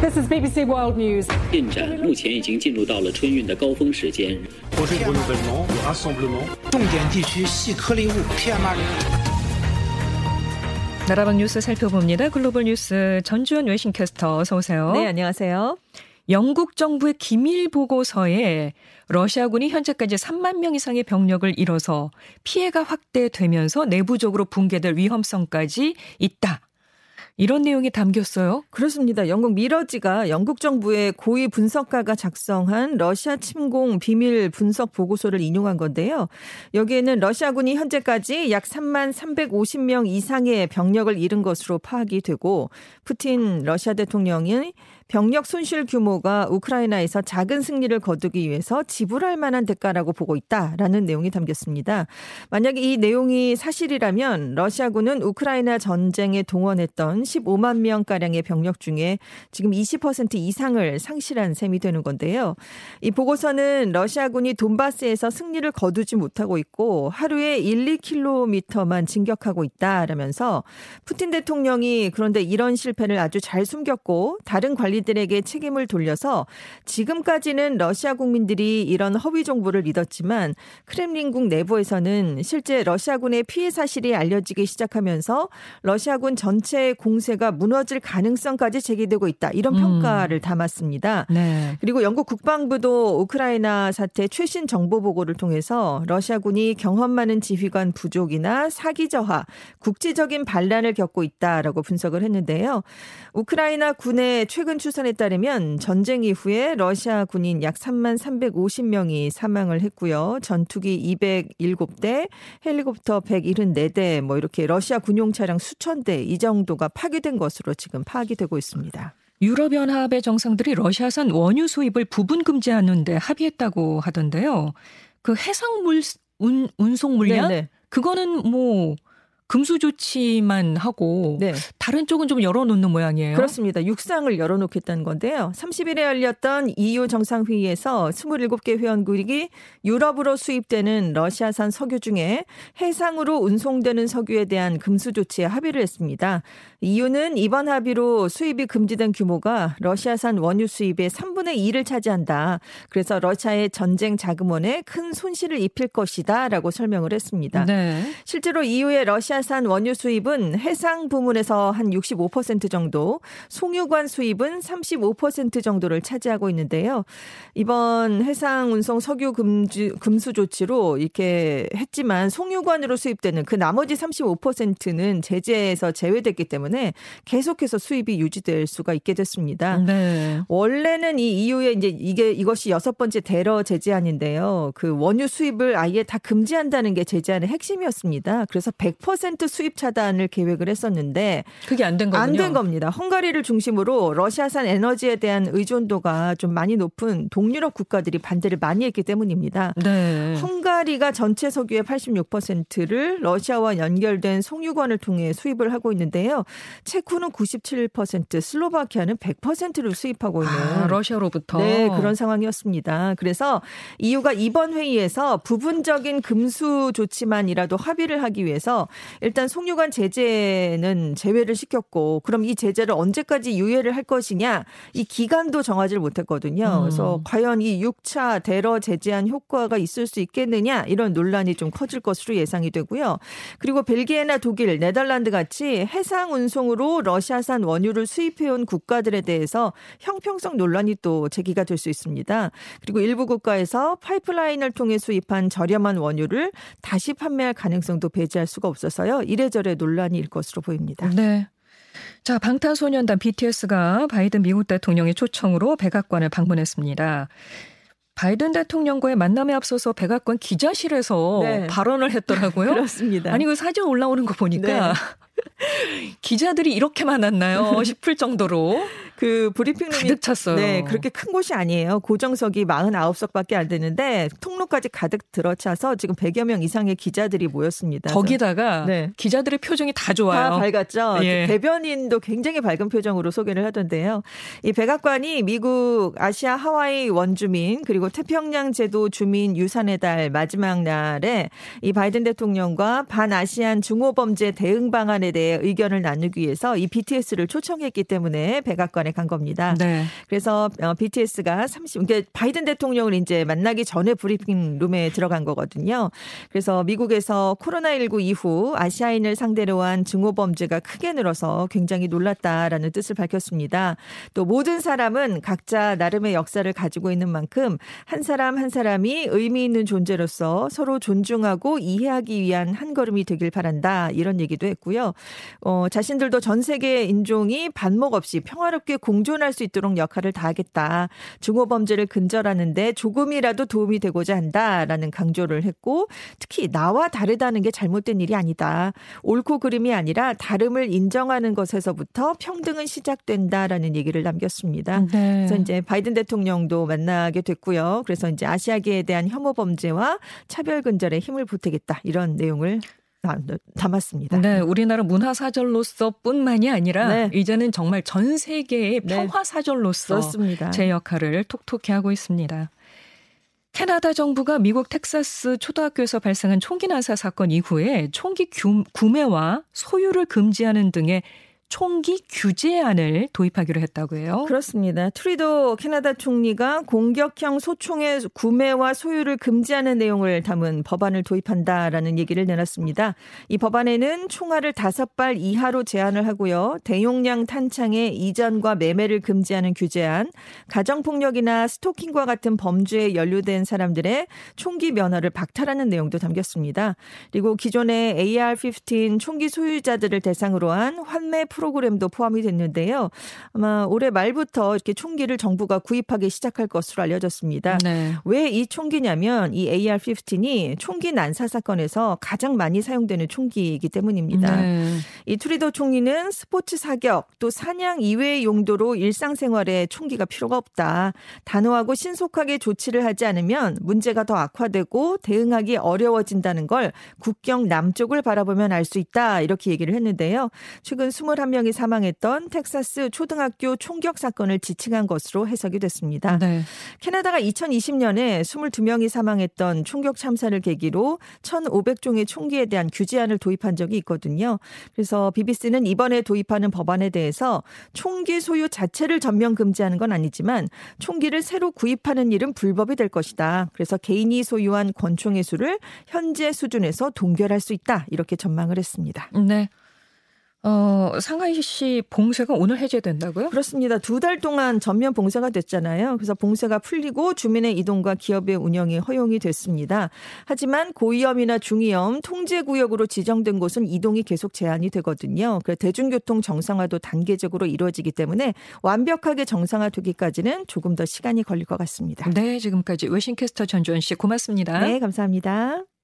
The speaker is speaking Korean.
This is BBC World News. 进展目前已经进入到了春运的高峰时间。 projet de renouvellement, de rassemblement. 重点地区细颗粒物 PM2.5。 나라방 뉴스 살펴봅니다. 글로벌 뉴스 전주현 외신캐스터 어서 오세요. 네, 안녕하세요. 영국 정부의 기밀 보고서에 러시아군이 현재까지 3만 명 이상의 병력을 잃어서 피해가 확대되면서 내부적으로 붕괴될 위험성까지 있다. 이런 내용이 담겼어요. 그렇습니다. 영국 미러지가 영국 정부의 고위 분석가가 작성한 러시아 침공 비밀 분석 보고서를 인용한 건데요. 여기에는 러시아군이 현재까지 약 3만 350명 이상의 병력을 잃은 것으로 파악이 되고 푸틴 러시아 대통령이 병력 손실 규모가 우크라이나에서 작은 승리를 거두기 위해서 지불할 만한 대가라고 보고 있다라는 내용이 담겼습니다. 만약에 이 내용이 사실이라면 러시아군은 우크라이나 전쟁에 동원했던 15만 명 가량의 병력 중에 지금 20% 이상을 상실한 셈이 되는 건데요. 이 보고서는 러시아군이 돈바스에서 승리를 거두지 못하고 있고 하루에 1, 2km만 진격하고 있다라면서 푸틴 대통령이 그런데 이런 실패를 아주 잘 숨겼고 다른 관리 관리들에게 책임을 돌려서 지금까지는 러시아 국민들이 이런 허위 정보를 믿었지만 크렘린궁 내부에서는 실제 러시아군의 피해 사실이 알려지기 시작하면서 러시아군 전체의 공세가 무너질 가능성까지 제기되고 있다. 이런 음. 평가를 담았습니다. 네. 그리고 영국 국방부도 우크라이나 사태 최신 정보 보고를 통해서 러시아군이 경험 많은 지휘관 부족이나 사기 저하, 국지적인 반란을 겪고 있다라고 분석을 했는데요. 우크라이나 군의 최근 추산에 따르면 전쟁 이후에 러시아 군인 약 3만 350명이 사망을 했고요. 전투기 207대, 헬리콥터 174대, 뭐 이렇게 러시아 군용 차량 수천 대 이 정도가 파괴된 것으로 지금 파악이 되고 있습니다. 유럽연합의 정상들이 러시아산 원유 수입을 부분 금지하는데 합의했다고 하던데요. 그 해상물 운, 운송 물량 네네. 그거는 뭐 금수 조치만 하고 네. 다른 쪽은 좀 열어놓는 모양이에요. 그렇습니다. 육상을 열어놓겠다는 건데요. 30일에 열렸던 EU 정상회의에서 27개 회원국이 유럽으로 수입되는 러시아산 석유 중에 해상으로 운송되는 석유에 대한 금수 조치에 합의를 했습니다. EU는 이번 합의로 수입이 금지된 규모가 러시아산 원유 수입의 3분의 2를 차지한다. 그래서 러시아의 전쟁 자금원에 큰 손실을 입힐 것이다라고 설명을 했습니다. 네. 실제로 EU의 러시아 산 원유 수입은 해상 부문에서 한 65% 정도, 송유관 수입은 35% 정도를 차지하고 있는데요. 이번 해상 운송 석유 금주, 금수 조치로 이렇게 했지만 송유관으로 수입되는 그 나머지 35%는 제재에서 제외됐기 때문에 계속해서 수입이 유지될 수가 있게 됐습니다. 네. 원래는 이 EU의 이제 이게 이것이 여섯 번째 대러 제재안인데요. 그 원유 수입을 아예 다 금지한다는 게 제재안의 핵심이었습니다. 그래서 100% 수입 차단을 계획을 했었는데 그게 안 된 거군요. 안 된 겁니다. 헝가리를 중심으로 러시아산 에너지에 대한 의존도가 좀 많이 높은 동유럽 국가들이 반대를 많이 했기 때문입니다. 네. 헝가리가 전체 석유의 86%를 러시아와 연결된 송유관을 통해 수입을 하고 있는데요. 체코는 97%, 슬로바키아는 100%를 수입하고 있는 아, 러시아로부터. 네, 그런 상황이었습니다. 그래서 EU가 이번 회의에서 부분적인 금수 조치만이라도 합의를 하기 위해서 일단 송유관 제재는 제외를 시켰고 그럼 이 제재를 언제까지 유예를 할 것이냐 이 기간도 정하지를 못했거든요. 음. 그래서 과연 이 6차 대러 제재한 효과가 있을 수 있겠느냐 이런 논란이 좀 커질 것으로 예상이 되고요. 그리고 벨기에나 독일, 네덜란드 같이 해상 운송으로 러시아산 원유를 수입해온 국가들에 대해서 형평성 논란이 또 제기가 될 수 있습니다. 그리고 일부 국가에서 파이프라인을 통해 수입한 저렴한 원유를 다시 판매할 가능성도 배제할 수가 없 어서요. 이래저래 논란이 일 것으로 보입니다. 네. 자, 방탄소년단 BTS가 바이든 미국 대통령의 초청으로 백악관을 방문했습니다. 바이든 대통령과의 만남에 앞서서 백악관 기자실에서 네. 발언을 했더라고요. 그렇습니다. 아니, 그 사진 올라오는 거 보니까 네. 기자들이 이렇게 많았나요? 싶을 정도로 그 브리핑룸이 가득 찼어요. 네, 그렇게 큰 곳이 아니에요. 고정석이 49석밖에 안 되는데 통로까지 가득 들어차서 지금 100여 명 이상의 기자들이 모였습니다. 거기다가 네. 기자들의 표정이 다 좋아요. 다 밝았죠. 예. 대변인도 굉장히 밝은 표정으로 소개를 하던데요. 이 백악관이 미국 아시아 하와이 원주민 그리고 태평양 제도 주민 유산의 달 마지막 날에 이 바이든 대통령과 반아시안 중호 범죄 대응 방안에 대해 의견을 나누기 위해서 이 BTS를 초청했기 때문에 백악관 에 중간에 간 겁니다. 네. 그래서 어, BTS가 30, 그러니까 바이든 대통령을 이제 만나기 전에 브리핑 룸에 들어간 거거든요. 그래서 미국에서 코로나19 이후 아시아인을 상대로 한 증오 범죄가 크게 늘어서 굉장히 놀랐다라는 뜻을 밝혔습니다. 또 모든 사람은 각자 나름의 역사를 가지고 있는 만큼 한 사람 한 사람이 의미 있는 존재로서 서로 존중하고 이해하기 위한 한 걸음이 되길 바란다. 이런 얘기도 했고요. 어, 자신들도 전 세계 인종이 반목 없이 평화롭게 공존할 수 있도록 역할을 다하겠다. 증오 범죄를 근절하는데 조금이라도 도움이 되고자 한다라는 강조를 했고 특히 나와 다르다는 게 잘못된 일이 아니다. 옳고 그름이 아니라 다름을 인정하는 것에서부터 평등은 시작된다라는 얘기를 남겼습니다. 네. 그래서 이제 바이든 대통령도 만나게 됐고요. 그래서 이제 아시아계에 대한 혐오 범죄와 차별 근절에 힘을 보태겠다 이런 내용을 담았습니다. 네, 우리나라 문화 사절로서뿐만이 아니라 네. 이제는 정말 전 세계의 네. 평화 사절로서 그렇습니다. 제 역할을 톡톡히 하고 있습니다. 캐나다 정부가 미국 텍사스 초등학교에서 발생한 총기 난사 사건 이후에 총기 규- 구매와 소유를 금지하는 등의 총기 규제안을 도입하기로 했다고 해요. 그렇습니다. 트리도 캐나다 총리가 공격형 소총의 구매와 소유를 금지하는 내용을 담은 법안을 도입한다라는 얘기를 내놨습니다. 이 법안에는 총알을 다섯 발 이하로 제한을 하고요. 대용량 탄창의 이전과 매매를 금지하는 규제안, 가정폭력이나 스토킹과 같은 범죄에 연루된 사람들의 총기 면허를 박탈하는 내용도 담겼습니다. 그리고 기존의 AR-15 총기 소유자들을 대상으로 한 환매 프로 그램도 포함이 됐는데요. 아마 올해 말부터 이렇게 총기를 정부가 구입하기 시작할 것으로 알려졌습니다. 네. 왜이 총기냐면 이 AR-15이 총기 난사 사건에서 가장 많이 사용되는 총기이기 때문입니다. 네. 이 트리도 총리는 스포츠 사격 또 사냥 이외의 용도로 일상생활에 총기가 필요가 없다. 단호하고 신속하게 조치를 하지 않으면 문제가 더 악화되고 대응하기 어려워진다는 걸 국경 남쪽을 바라보면 알 수 있다. 이렇게 얘기를 했는데요. 최근 21 명이 사망했던 텍사스 초등학교 총격 사건을 지칭한 것으로 해석이 됐습니다. 네. 캐나다가 2020년에 22명이 사망했던 총격 참사를 계기로 1,500종의 총기에 대한 규제안을 도입한 적이 있거든요. 그래서 BBC는 이번에 도입하는 법안에 대해서 총기 소유 자체를 전면 금지하는 건 아니지만 총기를 새로 구입하는 일은 불법이 될 것이다. 그래서 개인이 소유한 권총의 수를 현재 수준에서 동결할 수 있다. 이렇게 전망을 했습니다. 네. 어, 상하이시 봉쇄가 오늘 해제된다고요? 그렇습니다. 두 달 동안 전면 봉쇄가 됐잖아요. 그래서 봉쇄가 풀리고 주민의 이동과 기업의 운영이 허용이 됐습니다. 하지만 고위험이나 중위험 통제 구역으로 지정된 곳은 이동이 계속 제한이 되거든요. 그 대중교통 정상화도 단계적으로 이루어지기 때문에 완벽하게 정상화되기까지는 조금 더 시간이 걸릴 것 같습니다. 네, 지금까지 외신캐스터 전주현 씨 고맙습니다. 네, 감사합니다.